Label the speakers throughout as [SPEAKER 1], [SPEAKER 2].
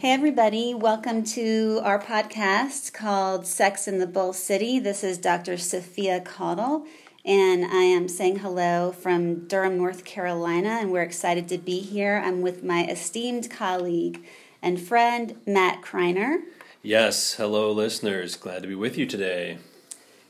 [SPEAKER 1] Hey, everybody, welcome to our podcast called Sex in the Bull City. This is Dr. Sophia Caudle, and I am saying hello from Durham, North Carolina, and we're excited to be here. I'm with my esteemed colleague and friend, Matt Kreiner.
[SPEAKER 2] Yes, hello, listeners. Glad to be with you today.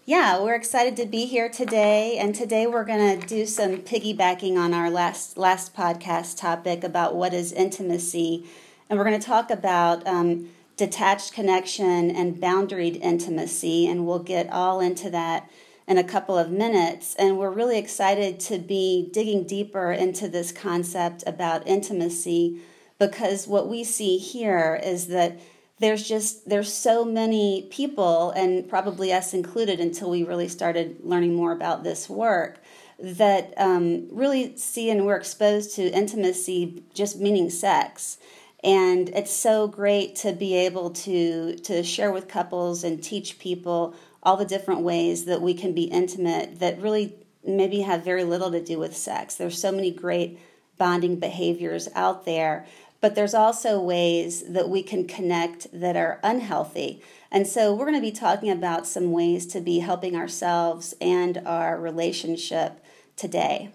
[SPEAKER 1] Yeah, we're excited to be here today, and today we're going to do some piggybacking on our last last podcast topic about what is intimacy and we're going to talk about um, detached connection and boundaried intimacy, and we'll get all into that in a couple of minutes. And we're really excited to be digging deeper into this concept about intimacy because what we see here is that there's just there's so many people and probably us included until we really started learning more about this work that um, really see and we're exposed to intimacy just meaning sex and it's so great to be able to to share with couples and teach people all the different ways that we can be intimate that really maybe have very little to do with sex. There's so many great bonding behaviors out there but there's also ways that we can connect that are unhealthy. And so we're going to be talking about some ways to be helping ourselves and our relationship today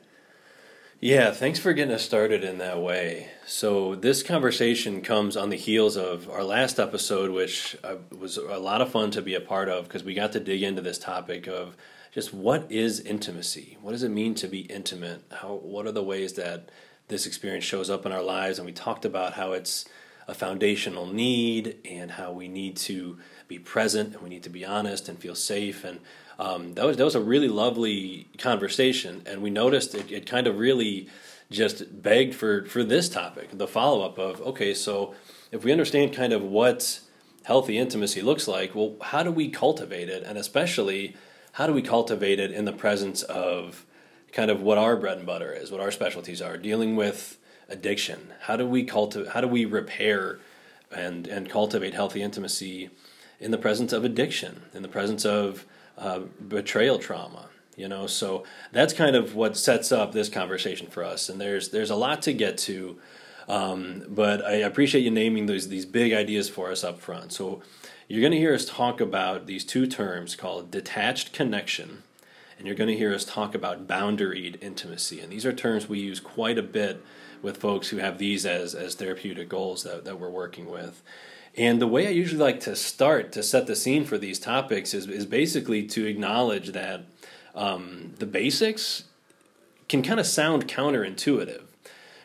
[SPEAKER 2] yeah, thanks for getting us started in that way. So, this conversation comes on the heels of our last episode, which uh, was a lot of fun to be a part of because we got to dig into this topic of just what is intimacy? What does it mean to be intimate? How, what are the ways that this experience shows up in our lives? And we talked about how it's a foundational need and how we need to be present and we need to be honest and feel safe. And um, that was that was a really lovely conversation, and we noticed it, it kind of really just begged for for this topic, the follow up of okay, so if we understand kind of what healthy intimacy looks like, well, how do we cultivate it, and especially how do we cultivate it in the presence of kind of what our bread and butter is, what our specialties are, dealing with addiction. How do we cultivate? How do we repair and and cultivate healthy intimacy in the presence of addiction, in the presence of uh, betrayal trauma you know so that's kind of what sets up this conversation for us and there's there's a lot to get to um, but I appreciate you naming those these big ideas for us up front so you're going to hear us talk about these two terms called detached connection and you're going to hear us talk about boundaried intimacy and these are terms we use quite a bit with folks who have these as as therapeutic goals that, that we're working with and the way I usually like to start to set the scene for these topics is, is basically to acknowledge that um, the basics can kind of sound counterintuitive.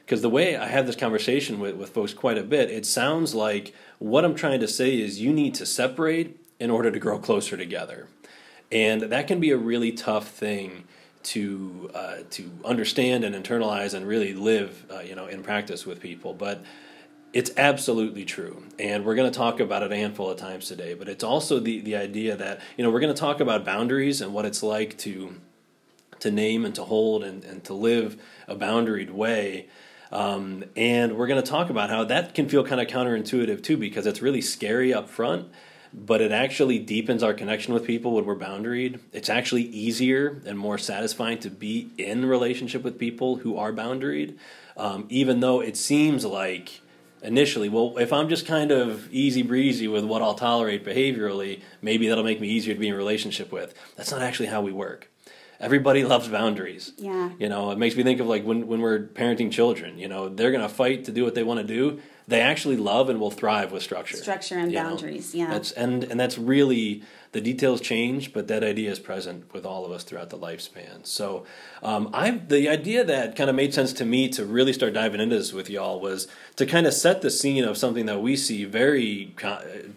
[SPEAKER 2] Because the way I have this conversation with, with folks quite a bit, it sounds like what I'm trying to say is you need to separate in order to grow closer together. And that can be a really tough thing to uh, to understand and internalize and really live, uh, you know, in practice with people. But it's absolutely true. And we're going to talk about it a handful of times today. But it's also the, the idea that, you know, we're going to talk about boundaries and what it's like to to name and to hold and, and to live a boundaried way. Um, and we're going to talk about how that can feel kind of counterintuitive too, because it's really scary up front, but it actually deepens our connection with people when we're boundaried. It's actually easier and more satisfying to be in relationship with people who are boundaried, um, even though it seems like initially, well, if I'm just kind of easy breezy with what I'll tolerate behaviorally, maybe that'll make me easier to be in relationship with. That's not actually how we work. Everybody loves boundaries.
[SPEAKER 1] Yeah.
[SPEAKER 2] You know, it makes me think of like when, when we're parenting children, you know, they're going to fight to do what they want to do. They actually love and will thrive with structure.
[SPEAKER 1] Structure and boundaries, know? yeah.
[SPEAKER 2] That's, and, and that's really the details change, but that idea is present with all of us throughout the lifespan. So, um, I the idea that kind of made sense to me to really start diving into this with y'all was to kind of set the scene of something that we see very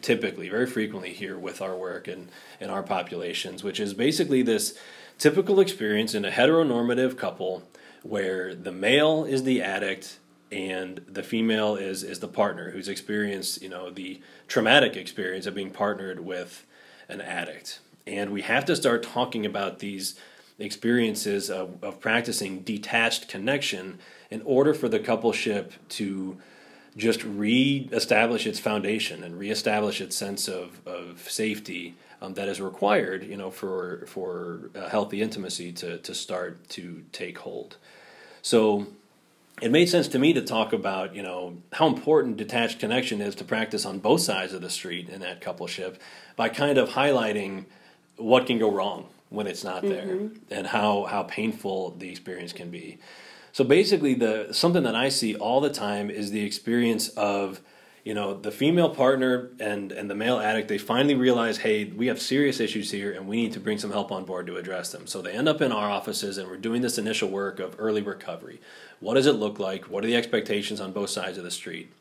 [SPEAKER 2] typically, very frequently here with our work and in our populations, which is basically this typical experience in a heteronormative couple where the male is the addict and the female is is the partner who's experienced you know the traumatic experience of being partnered with an addict. And we have to start talking about these experiences of, of practicing detached connection in order for the coupleship to just re-establish its foundation and re-establish its sense of, of safety um, that is required, you know, for for healthy intimacy to to start to take hold. So, it made sense to me to talk about you know how important detached connection is to practice on both sides of the street in that coupleship by kind of highlighting what can go wrong when it's not there mm-hmm. and how how painful the experience can be so basically the something that i see all the time is the experience of you know the female partner and and the male addict they finally realize hey we have serious issues here and we need to bring some help on board to address them. So they end up in our offices and we're doing this initial work of early recovery. What does it look like? What are the expectations on both sides of the street?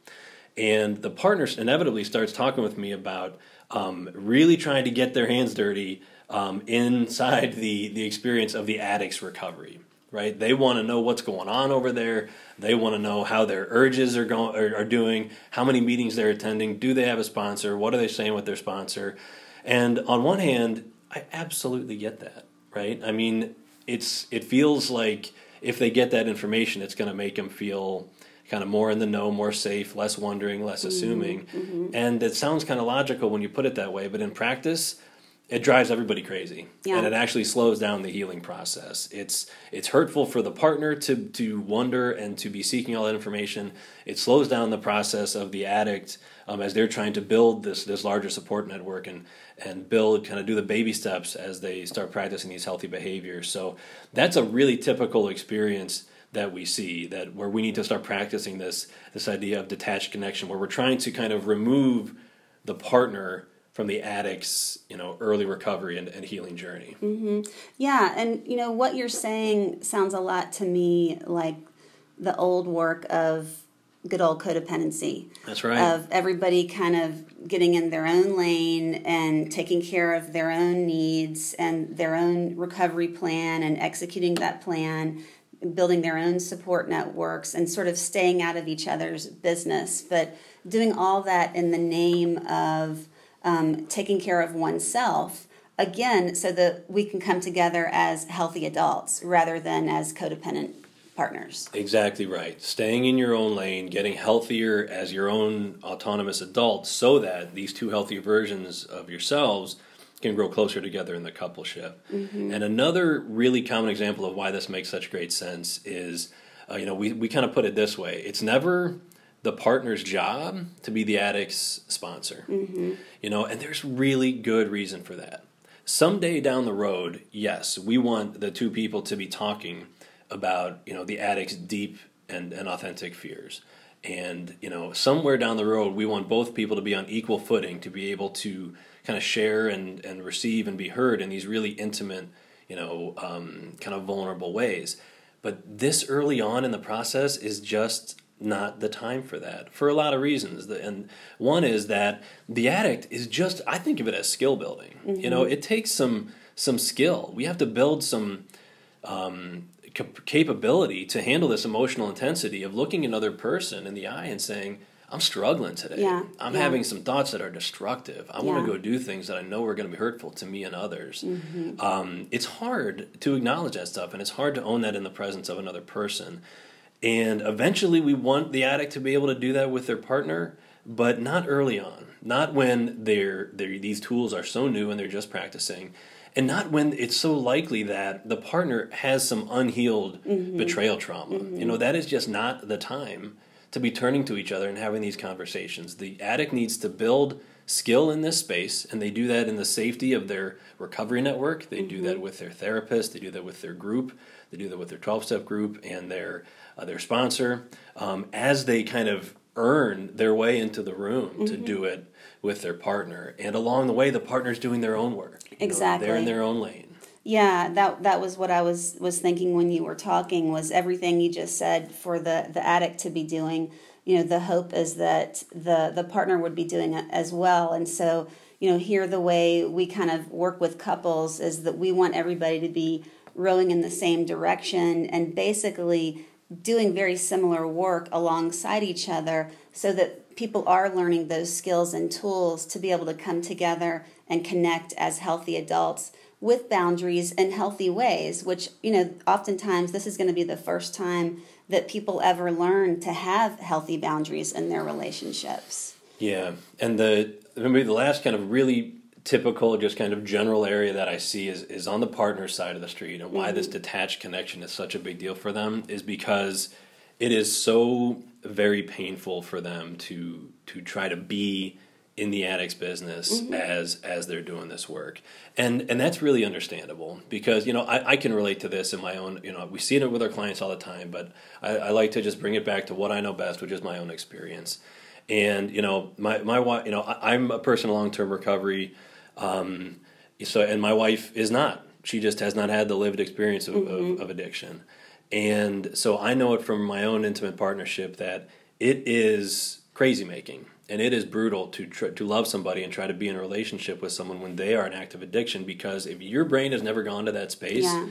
[SPEAKER 2] And the partner inevitably starts talking with me about um, really trying to get their hands dirty um, inside the the experience of the addict's recovery right? They want to know what's going on over there. They want to know how their urges are going are, are, doing, how many meetings they're attending, do they have a sponsor, what are they saying with their sponsor? And on one hand, I absolutely get that, right? I mean, it's it feels like if they get that information, it's going to make them feel kind of more in the know, more safe, less wondering, less mm-hmm, assuming. Mm-hmm. And it sounds kind of logical when you put it that way, but in practice, it drives everybody crazy. Yeah. and it actually slows down the healing process. It's it's hurtful for the partner to to wonder and to be seeking all that information. It slows down the process of the addict um, as they're trying to build this this larger support network and and build kind of do the baby steps as they start practicing these healthy behaviors. So that's a really typical experience that we see that where we need to start practicing this this idea of detached connection where we're trying to kind of remove the partner from the addict's you know early recovery and, and healing journey.
[SPEAKER 1] Mm-hmm. yeah and you know what you're saying sounds a lot to me like the old work of good old codependency.
[SPEAKER 2] That's right.
[SPEAKER 1] Of everybody kind of getting in their own lane and taking care of their own needs and their own recovery plan and executing that plan building their own support networks and sort of staying out of each other's business. But doing all that in the name of um, taking care of oneself again so that we can come together as healthy adults rather than as codependent partners.
[SPEAKER 2] Exactly right. Staying in your own lane, getting healthier as your own autonomous adults so that these two healthy versions of yourselves can grow closer together in the coupleship. Mm-hmm. And another really common example of why this makes such great sense is, uh, you know, we, we kind of put it this way it's never the partner's job to be the addict's sponsor. Mm-hmm. You know, and there's really good reason for that. Someday down the road, yes, we want the two people to be talking about, you know, the addict's deep and, and authentic fears. And, you know, somewhere down the road, we want both people to be on equal footing to be able to kind of share and, and receive and be heard in these really intimate, you know, um, kind of vulnerable ways. But this early on in the process is just not the time for that for a lot of reasons. And one is that the addict is just I think of it as skill building. Mm-hmm. You know, mm-hmm. it takes some some skill. We have to build some um, capability to handle this emotional intensity of looking another person in the eye and saying, I'm struggling today.
[SPEAKER 1] Yeah,
[SPEAKER 2] I'm
[SPEAKER 1] yeah.
[SPEAKER 2] having some thoughts that are destructive. I yeah. want to go do things that I know are going to be hurtful to me and others. Mm-hmm. Um, it's hard to acknowledge that stuff, and it's hard to own that in the presence of another person. And eventually, we want the addict to be able to do that with their partner, but not early on. Not when they're, they're, these tools are so new and they're just practicing. And not when it's so likely that the partner has some unhealed mm-hmm. betrayal trauma. Mm-hmm. You know, that is just not the time to be turning to each other and having these conversations. The addict needs to build skill in this space, and they do that in the safety of their recovery network. They mm-hmm. do that mm-hmm. with their therapist, they do that with their group, they do that with their 12 step group and their uh, their sponsor, um, as they kind of earn their way into the room mm-hmm. to do it with their partner. And along the way, the partner's doing their own work.
[SPEAKER 1] Exactly.
[SPEAKER 2] Know, they're in their own lane.
[SPEAKER 1] Yeah, that that was what I was was thinking when you were talking was everything you just said for the the addict to be doing. You know, the hope is that the the partner would be doing it as well. And so, you know, here the way we kind of work with couples is that we want everybody to be rowing in the same direction and basically doing very similar work alongside each other so that people are learning those skills and tools to be able to come together and connect as healthy adults with boundaries in healthy ways which you know oftentimes this is going to be the first time that people ever learn to have healthy boundaries in their relationships.
[SPEAKER 2] Yeah and the maybe the last kind of really typical, just kind of general area that I see is, is on the partner side of the street. And why mm-hmm. this detached connection is such a big deal for them is because it is so very painful for them to to try to be in the addicts business mm-hmm. as as they're doing this work and and that's really understandable because you know I, I can relate to this in my own you know we see it with our clients all the time but I, I like to just bring it back to what I know best which is my own experience and you know my my you know I, am a person in long term recovery um, so and my wife is not she just has not had the lived experience of, mm-hmm. of, of addiction and so I know it from my own intimate partnership that it is crazy making and it is brutal to tr- to love somebody and try to be in a relationship with someone when they are in active addiction because if your brain has never gone to that space yeah.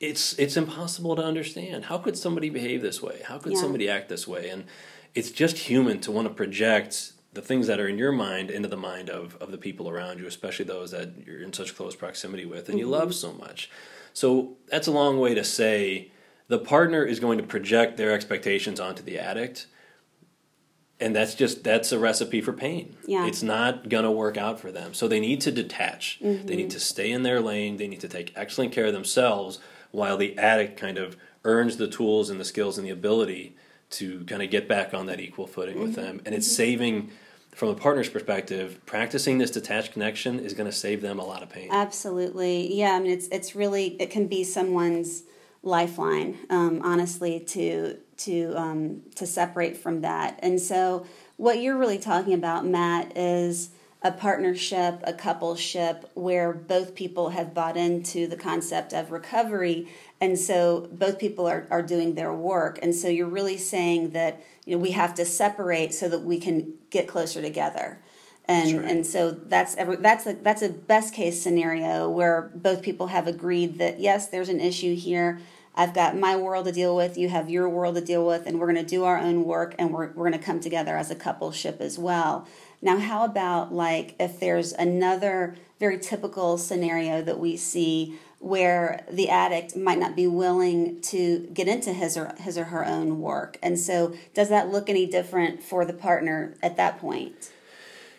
[SPEAKER 2] it's it's impossible to understand how could somebody behave this way how could yeah. somebody act this way and it's just human to want to project the things that are in your mind into the mind of, of the people around you especially those that you're in such close proximity with and mm-hmm. you love so much so that's a long way to say the partner is going to project their expectations onto the addict and that's just that's a recipe for pain yeah. it's not going to work out for them so they need to detach mm-hmm. they need to stay in their lane they need to take excellent care of themselves while the addict kind of earns the tools and the skills and the ability to kind of get back on that equal footing mm-hmm. with them and it's mm-hmm. saving from a partner's perspective practicing this detached connection is going to save them a lot of pain
[SPEAKER 1] absolutely yeah i mean it's it's really it can be someone's lifeline, um, honestly, to to um, to separate from that. And so, what you're really talking about, Matt, is a partnership, a coupleship, where both people have bought into the concept of recovery, and so both people are are doing their work. And so, you're really saying that you know we have to separate so that we can get closer together and right. and so that's every, that's a that's a best case scenario where both people have agreed that yes there's an issue here I've got my world to deal with, you have your world to deal with, and we're going to do our own work and we're, we're going to come together as a coupleship as well. Now, how about like if there's another very typical scenario that we see where the addict might not be willing to get into his or his or her own work. And so does that look any different for the partner at that point?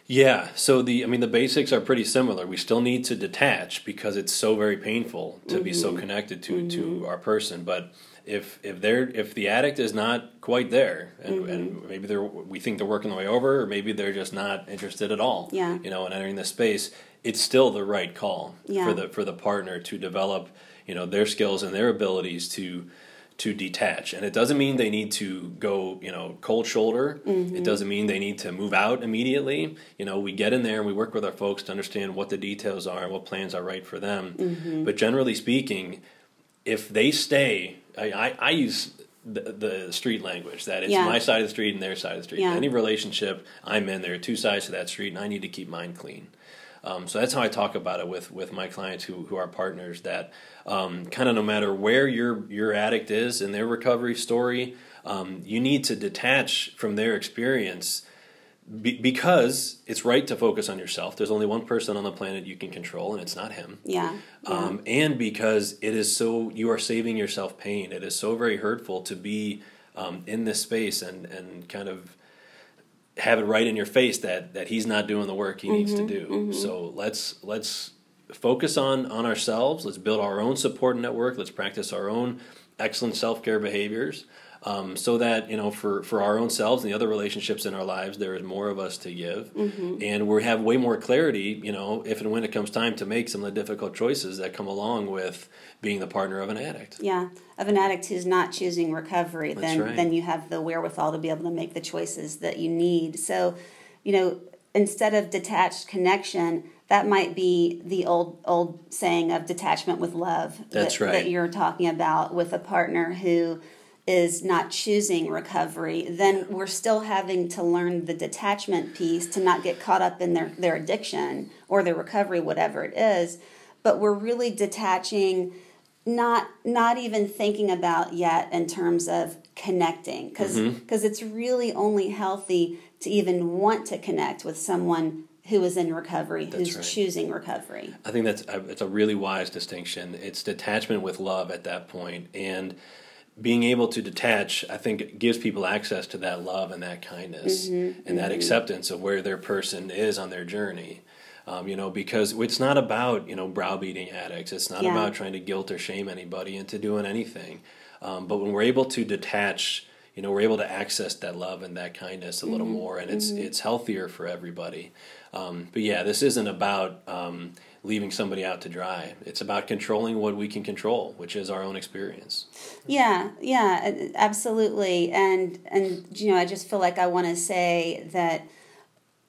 [SPEAKER 2] Yeah, so the I mean the basics are pretty similar. We still need to detach because it's so very painful to mm-hmm. be so mm-hmm. connected to mm-hmm. to our person. But if if they're if the addict is not quite there, and, mm-hmm. and maybe they're we think they're working their way over, or maybe they're just not interested at all.
[SPEAKER 1] Yeah.
[SPEAKER 2] you know, in entering the space, it's still the right call yeah. for the for the partner to develop you know their skills and their abilities to to detach. And it doesn't mean they need to go, you know, cold shoulder. Mm-hmm. It doesn't mean they need to move out immediately. You know, we get in there and we work with our folks to understand what the details are and what plans are right for them. Mm-hmm. But generally speaking, if they stay, I, I, I use the, the, street language that it's yeah. my side of the street and their side of the street. Yeah. Any relationship I'm in, there are two sides to that street, and I need to keep mine clean. Um, so that's how I talk about it with with my clients who who are partners. That um, kind of no matter where your your addict is in their recovery story, um, you need to detach from their experience. Be- because it's right to focus on yourself. There's only one person on the planet you can control, and it's not him.
[SPEAKER 1] Yeah. yeah.
[SPEAKER 2] Um, and because it is so, you are saving yourself pain. It is so very hurtful to be um, in this space and and kind of have it right in your face that that he's not doing the work he mm-hmm, needs to mm-hmm, do. Mm-hmm. So let's let's focus on on ourselves. Let's build our own support network. Let's practice our own excellent self care behaviors um, so that you know for for our own selves and the other relationships in our lives there is more of us to give mm-hmm. and we have way more clarity you know if and when it comes time to make some of the difficult choices that come along with being the partner of an addict
[SPEAKER 1] yeah of an addict who's not choosing recovery
[SPEAKER 2] That's
[SPEAKER 1] then
[SPEAKER 2] right.
[SPEAKER 1] then you have the wherewithal to be able to make the choices that you need so you know instead of detached connection that might be the old old saying of detachment with love
[SPEAKER 2] That's
[SPEAKER 1] that,
[SPEAKER 2] right.
[SPEAKER 1] that you're talking about with a partner who is not choosing recovery, then we're still having to learn the detachment piece to not get caught up in their, their addiction or their recovery, whatever it is. But we're really detaching, not not even thinking about yet in terms of connecting, because because mm-hmm. it's really only healthy to even want to connect with someone who is in recovery, that's who's right. choosing recovery.
[SPEAKER 2] I think that's a, it's a really wise distinction. It's detachment with love at that point, and being able to detach, I think, gives people access to that love and that kindness mm-hmm, and mm-hmm. that acceptance of where their person is on their journey. Um, you know, because it's not about you know browbeating addicts. It's not yeah. about trying to guilt or shame anybody into doing anything. Um, but when we're able to detach you know we're able to access that love and that kindness a little
[SPEAKER 1] Mm-hmm.
[SPEAKER 2] more, and it's it's healthier for everybody. Um, but yeah, this isn't about um, leaving somebody out to dry. It's about controlling what we can control, which is our own experience.
[SPEAKER 1] Yeah, yeah, absolutely. And and you know, I just feel like I want to say that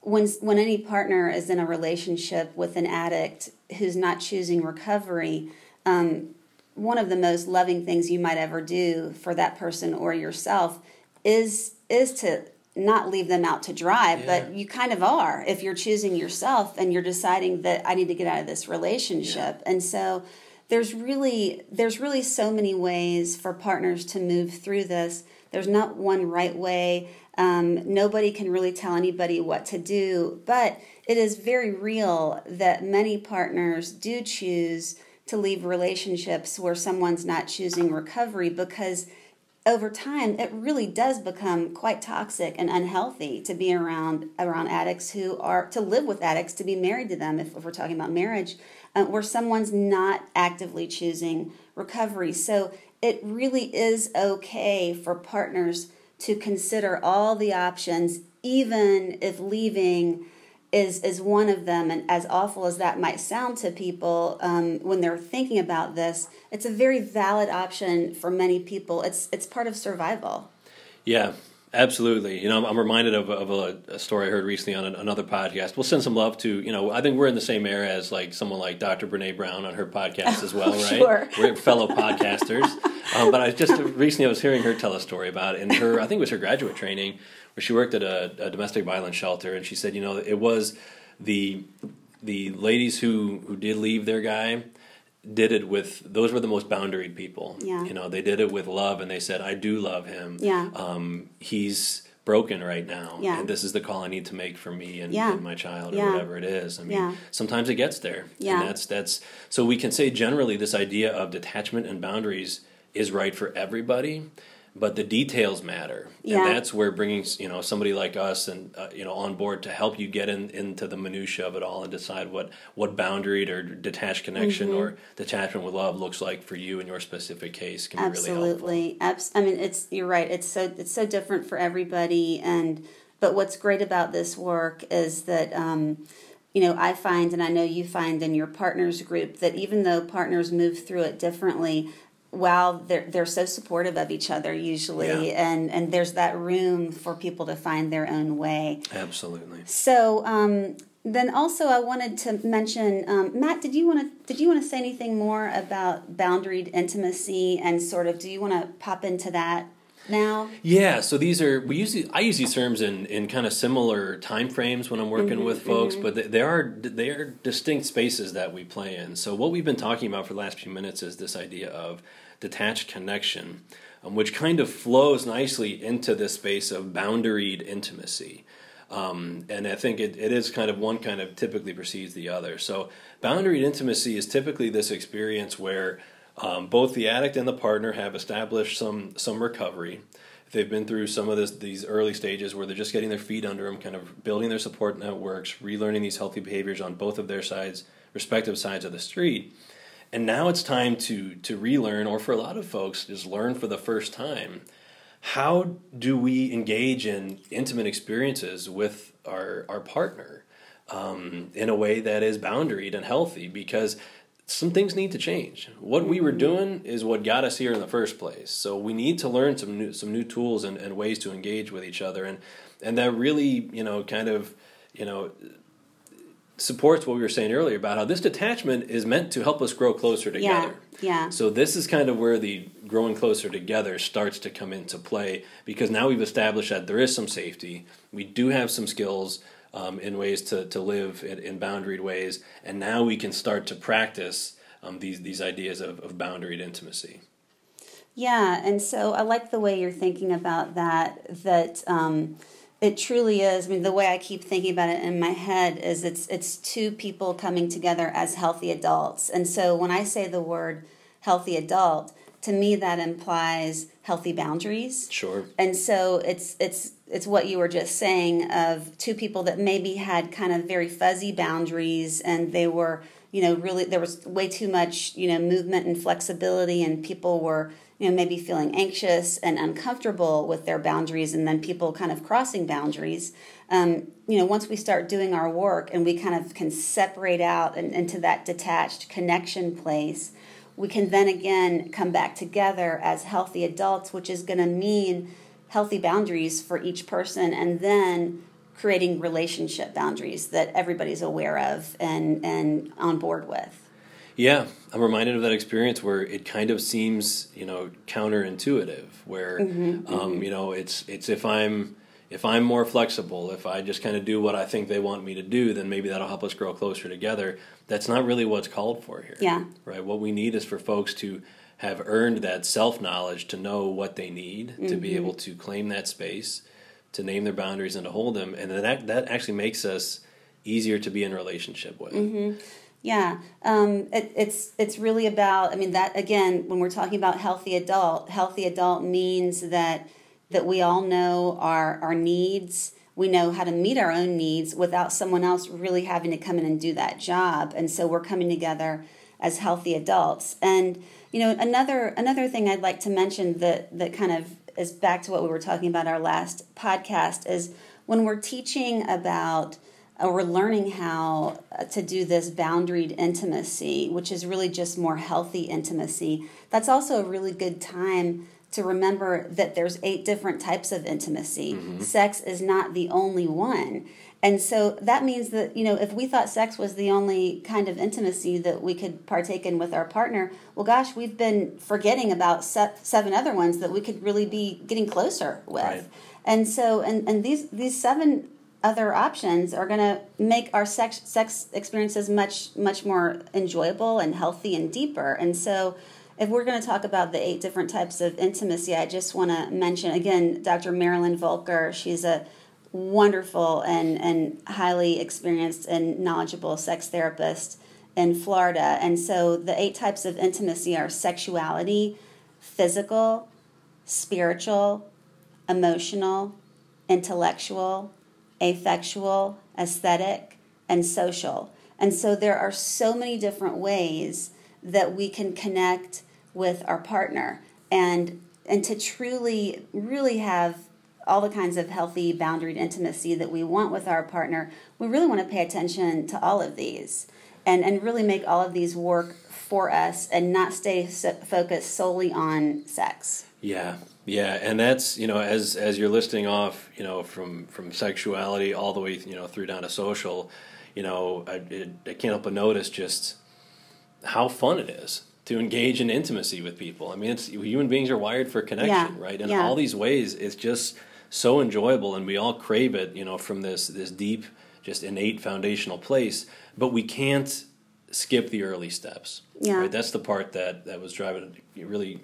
[SPEAKER 1] when when any partner is in a relationship with an addict who's not choosing recovery, um, one of the most loving things you might ever do for that person or yourself is is to not leave them out to dry, but you kind of are if you're choosing yourself and you're deciding that I need to get out of this relationship. And so there's really there's really so many ways for partners to move through this. There's not one right way. Um, nobody can really tell anybody what to do, but it is very real that many partners do choose to leave relationships where someone's not choosing recovery because over time it really does become quite toxic and unhealthy to be around around addicts who are to live with addicts to be married to them. If, if we're talking about marriage uh, where someone's not actively choosing recovery. So it really is okay for partners to consider all the options even if leaving is is one of them and as awful as that might sound to people um, when they're thinking about this it's a very valid option for many people it's it's part of survival
[SPEAKER 2] Yeah, absolutely. You know, I'm, I'm reminded of, of a, a story I heard recently on an, another podcast. We'll send some love to, you know, I think we're in the same era as like someone like Dr. Brene Brown on her podcast as well, right?
[SPEAKER 1] Sure.
[SPEAKER 2] We're fellow podcasters. Um, but I just recently I was hearing her tell a story about in her, I think it was her graduate training, she worked at a, a domestic violence shelter, and she said, you know, it was the the ladies who who did leave their guy did it with those were the most boundaried people.
[SPEAKER 1] Yeah.
[SPEAKER 2] You know, they did it with love and they said, I do love him.
[SPEAKER 1] Yeah.
[SPEAKER 2] Um, he's broken right now.
[SPEAKER 1] Yeah.
[SPEAKER 2] And this is the call I need to make for me and,
[SPEAKER 1] Yeah.
[SPEAKER 2] and my child
[SPEAKER 1] Yeah.
[SPEAKER 2] or whatever it is. I mean
[SPEAKER 1] Yeah.
[SPEAKER 2] sometimes it gets there.
[SPEAKER 1] Yeah.
[SPEAKER 2] And that's that's so we can say generally this idea of detachment and boundaries is right for everybody. But the details matter,
[SPEAKER 1] Yeah.
[SPEAKER 2] and that's where bringing you know somebody like us and uh, you know on board to help you get in, into the minutia of it all and decide what what boundary or detached connection
[SPEAKER 1] Mm-hmm.
[SPEAKER 2] or detachment with love looks like for you in your specific case can be really helpful.
[SPEAKER 1] absolutely Abs- i mean it's you're right it's so it's so different for everybody and but what's great about this work is that um, you know i find and i know you find in your partners group that even though partners move through it differently while they're they're so supportive of each other usually
[SPEAKER 2] Yeah.
[SPEAKER 1] and and there's that room for people to find their own way
[SPEAKER 2] Absolutely.
[SPEAKER 1] so um, then also I wanted to mention um, Matt. Did you want to did you want to say anything more about boundaried intimacy and sort of do you want to pop into that now?
[SPEAKER 2] Yeah, so these are we use I use these terms in, in kind of similar time frames when I'm working with folks, but they, they are they are distinct spaces that we play in. So what we've been talking about for the last few minutes is this idea of detached connection, um, which kind of flows nicely into this space of boundaried intimacy. Um, and I think it, it is kind of one kind of typically precedes the other. So, boundaried intimacy is typically this experience where um, both the addict and the partner have established some some recovery. They've been through some of this, these early stages where they're just getting their feet under them, kind of building their support networks, relearning these healthy behaviors on both of their sides, respective sides of the street. And now it's time to to relearn, or for a lot of folks, just learn for the first time how do we engage in intimate experiences with our our partner um, in a way that is boundaried and healthy because some things need to change. What we were doing is what got us here in the first place. So we need to learn some new some new tools and, and ways to engage with each other and and that really, you know, kind of, you know, supports what we were saying earlier about how this detachment is meant to help us grow closer together.
[SPEAKER 1] Yeah, yeah.
[SPEAKER 2] So this is kind of where the growing closer together starts to come into play because now we've established that there is some safety. We do have some skills um, in ways to, to live in, in boundaried ways, and now we can start to practice um, these these ideas of, of boundaried intimacy.
[SPEAKER 1] Yeah, and so I like the way you're thinking about that. That um, it truly is. I mean, the way I keep thinking about it in my head is it's it's two people coming together as healthy adults. And so when I say the word healthy adult, to me that implies healthy boundaries.
[SPEAKER 2] Sure.
[SPEAKER 1] And so it's it's it's what you were just saying of two people that maybe had kind of very fuzzy boundaries and they were, you know, really there was way too much, you know, movement and flexibility and people were you know maybe feeling anxious and uncomfortable with their boundaries and then people kind of crossing boundaries um, you know once we start doing our work and we kind of can separate out and, into that detached connection place we can then again come back together as healthy adults which is going to mean healthy boundaries for each person and then creating relationship boundaries that everybody's aware of and, and on board with
[SPEAKER 2] yeah, I'm reminded of that experience where it kind of seems, you know, counterintuitive. Where, mm-hmm, um, mm-hmm. you know, it's it's if I'm if I'm more flexible, if I just kind of do what I think they want me to do, then maybe that'll help us grow closer together. That's not really what's called for here.
[SPEAKER 1] Yeah.
[SPEAKER 2] Right. What we need is for folks to have earned that self knowledge to know what they need mm-hmm. to be mm-hmm. able to claim that space, to name their boundaries and to hold them, and that that actually makes us easier to be in relationship with.
[SPEAKER 1] Mm-hmm. Yeah, um, it, it's it's really about. I mean, that again, when we're talking about healthy adult, healthy adult means that that we all know our our needs. We know how to meet our own needs without someone else really having to come in and do that job. And so we're coming together as healthy adults. And you know, another another thing I'd like to mention that that kind of is back to what we were talking about our last podcast is when we're teaching about or we're learning how uh, to do this boundaried intimacy, which is really just more healthy intimacy. That's also a really good time to remember that there's eight different types of intimacy. Mm-hmm. Sex is not the only one. And so that means that, you know, if we thought sex was the only kind of intimacy that we could partake in with our partner, well, gosh, we've been forgetting about seven other ones that we could really be getting closer with. Right. And so, and, and these, these seven other options are going to make our sex sex experiences much much more enjoyable and healthy and deeper. And so, if we're going to talk about the eight different types of intimacy, I just want to mention again Dr. Marilyn Volker. She's a wonderful and and highly experienced and knowledgeable sex therapist in Florida. And so, the eight types of intimacy are sexuality, physical, spiritual, emotional, intellectual affectual, aesthetic, and social. And so there are so many different ways that we can connect with our partner and and to truly really have all the kinds of healthy boundaried intimacy that we want with our partner, we really want to pay attention to all of these and, and really make all of these work for us and not stay so focused solely on sex.
[SPEAKER 2] Yeah, yeah, and that's you know as as you're listing off, you know from from sexuality all the way you know through down to social, you know I, I can't help but notice just how fun it is to engage in intimacy with people. I mean, it's human beings are wired for connection, yeah. right? In yeah. all these ways, it's just so enjoyable, and we all crave it, you know, from this this deep, just innate foundational place. But we can't skip the early steps. Yeah, right? that's the part that that was driving really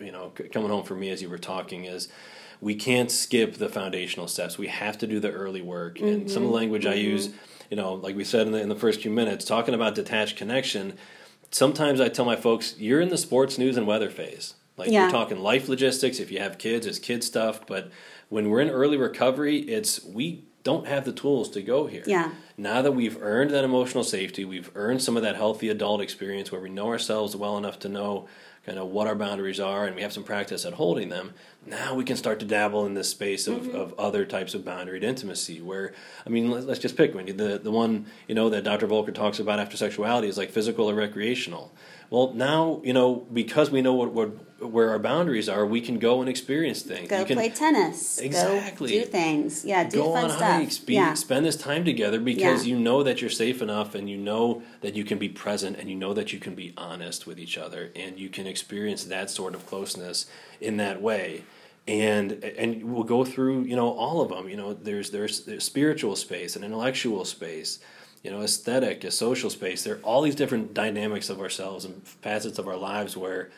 [SPEAKER 2] you know coming home for me as you were talking is we can't skip the foundational steps. We have to do the early work. Mm-hmm. And some of the language mm-hmm. I use, you know, like we said in the, in the first few minutes, talking about detached connection. Sometimes I tell my folks, you're in the sports news and weather phase. Like yeah. you're talking life logistics. If you have kids, it's kid stuff. But when we're in early recovery, it's we don't have the tools to go here.
[SPEAKER 1] Yeah.
[SPEAKER 2] Now that we've earned that emotional safety, we've earned some of that healthy adult experience where we know ourselves well enough to know kind of what our boundaries are and we have some practice at holding them now we can start to dabble in this space of, mm-hmm. of other types of boundaried intimacy where i mean let, us just pick one the, the one you know that dr volker talks about after sexuality is like physical or recreational well now you know because we know what, what where our boundaries are, we can go and experience things.
[SPEAKER 1] Go
[SPEAKER 2] can,
[SPEAKER 1] play tennis.
[SPEAKER 2] Exactly.
[SPEAKER 1] Go do things. Yeah, do
[SPEAKER 2] go
[SPEAKER 1] fun
[SPEAKER 2] on
[SPEAKER 1] stuff.
[SPEAKER 2] Hikes, be, yeah. Spend this time together because yeah. you know that you're safe enough and you know that you can be present and you know that you can be honest with each other and you can experience that sort of closeness in that way. And and we'll go through you know all of them. You know there's there's, there's spiritual space and intellectual space you know, aesthetic, a social space. There are all these different dynamics of ourselves and facets of our lives where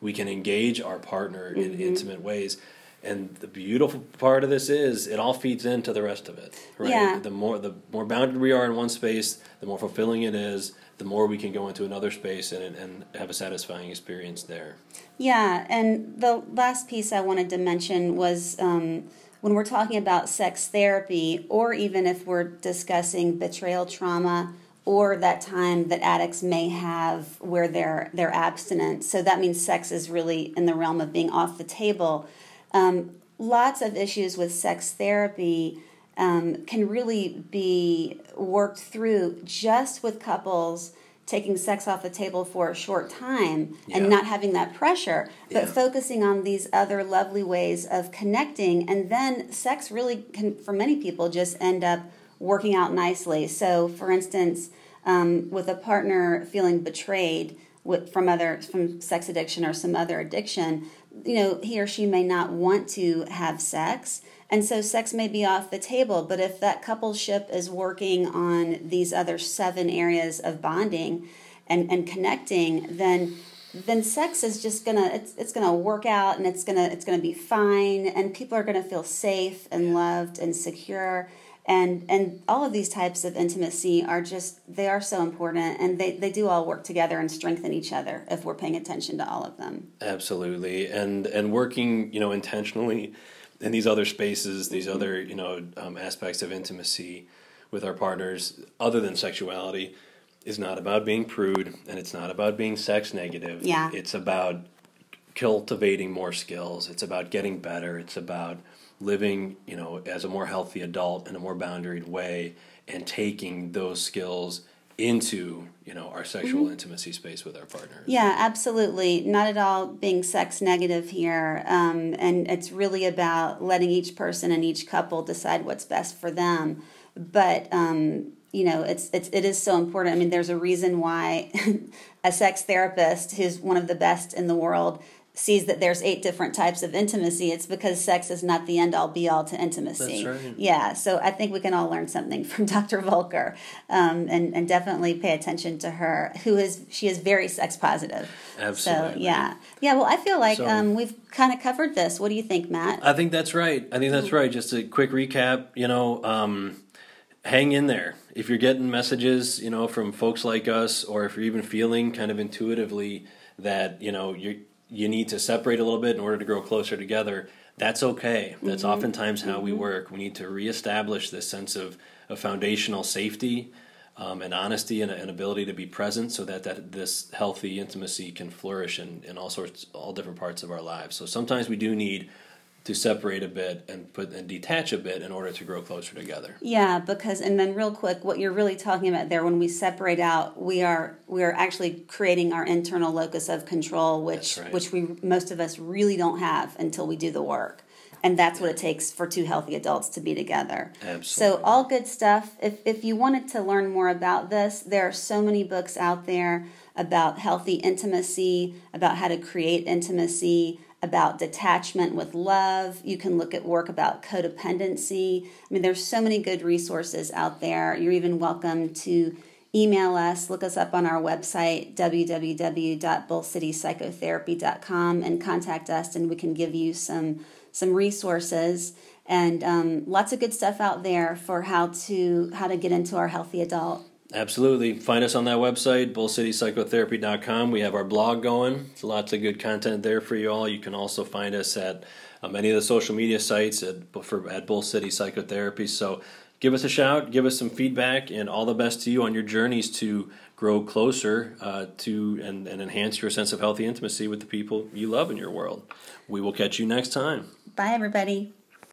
[SPEAKER 2] we can engage our partner in mm-hmm. intimate ways and the beautiful part of this is it all feeds into the rest of it right
[SPEAKER 1] yeah.
[SPEAKER 2] the more the more bounded we are in one space the more fulfilling it is the more we can go into another space and, and have a satisfying experience there
[SPEAKER 1] yeah and the last piece i wanted to mention was um, when we're talking about sex therapy or even if we're discussing betrayal trauma or that time that addicts may have where they're they're abstinent. So that means sex is really in the realm of being off the table. Um, lots of issues with sex therapy um, can really be worked through just with couples taking sex off the table for a short time yeah. and not having that pressure, but yeah. focusing on these other lovely ways of connecting. And then sex really can, for many people, just end up working out nicely. So, for instance, um, with a partner feeling betrayed with, from other from sex addiction or some other addiction, you know, he or she may not want to have sex. And so sex may be off the table, but if that coupleship is working on these other seven areas of bonding and, and connecting, then then sex is just gonna it's, it's gonna work out and it's gonna it's gonna be fine and people are gonna feel safe and loved and secure and and all of these types of intimacy are just they are so important and they, they do all work together and strengthen each other if we're paying attention to all of them.
[SPEAKER 2] Absolutely. And and working you know intentionally in these other spaces these mm-hmm. other you know um, aspects of intimacy with our partners other than sexuality is not about being prude and it's not about being sex negative.
[SPEAKER 1] Yeah.
[SPEAKER 2] It's about cultivating more skills. It's about getting better. It's about living, you know, as a more healthy adult in a more boundaried way and taking those skills into you know our sexual mm-hmm. intimacy space with our partners.
[SPEAKER 1] Yeah absolutely. Not at all being sex negative here um, and it's really about letting each person and each couple decide what's best for them. But um, you know it's, it's it is so important. I mean there's a reason why a sex therapist who's one of the best in the world sees that there's eight different types of intimacy, it's because sex is not the end all be all to intimacy.
[SPEAKER 2] That's right.
[SPEAKER 1] Yeah, so I think we can all learn something from Dr. Volker, um, and and definitely pay attention to her, who is she is very sex positive.
[SPEAKER 2] Absolutely.
[SPEAKER 1] So yeah, yeah. Well, I feel like so, um, we've kind of covered this. What do you think, Matt?
[SPEAKER 2] I think that's right. I think that's right. Just a quick recap. You know. Um, hang in there. If you're getting messages, you know, from folks like us, or if you're even feeling kind of intuitively that you know you're you need to separate a little bit in order to grow closer together. That's okay. That's mm-hmm. oftentimes how mm-hmm. we work. We need to reestablish this sense of, of foundational safety um, and honesty and an ability to be present so that, that this healthy intimacy can flourish in, in all sorts all different parts of our lives. So sometimes we do need to separate a bit and put and detach a bit in order to grow closer together.
[SPEAKER 1] Yeah, because and then real quick, what you're really talking about there, when we separate out, we are we are actually creating our internal locus of control, which right. which we most of us really don't have until we do the work. And that's what it takes for two healthy adults to be together.
[SPEAKER 2] Absolutely.
[SPEAKER 1] So all good stuff. If if you wanted to learn more about this, there are so many books out there about healthy intimacy, about how to create intimacy about detachment with love. You can look at work about codependency. I mean, there's so many good resources out there. You're even welcome to email us, look us up on our website, www.bullcitypsychotherapy.com, and contact us, and we can give you some some resources and um, lots of good stuff out there for how to how to get into our healthy adult.
[SPEAKER 2] Absolutely. Find us on that website, bullcitypsychotherapy.com. We have our blog going. There's lots of good content there for you all. You can also find us at uh, many of the social media sites at, for, at Bull City Psychotherapy. So give us a shout, give us some feedback, and all the best to you on your journeys to grow closer uh, to and, and enhance your sense of healthy intimacy with the people you love in your world. We will catch you next time.
[SPEAKER 1] Bye, everybody.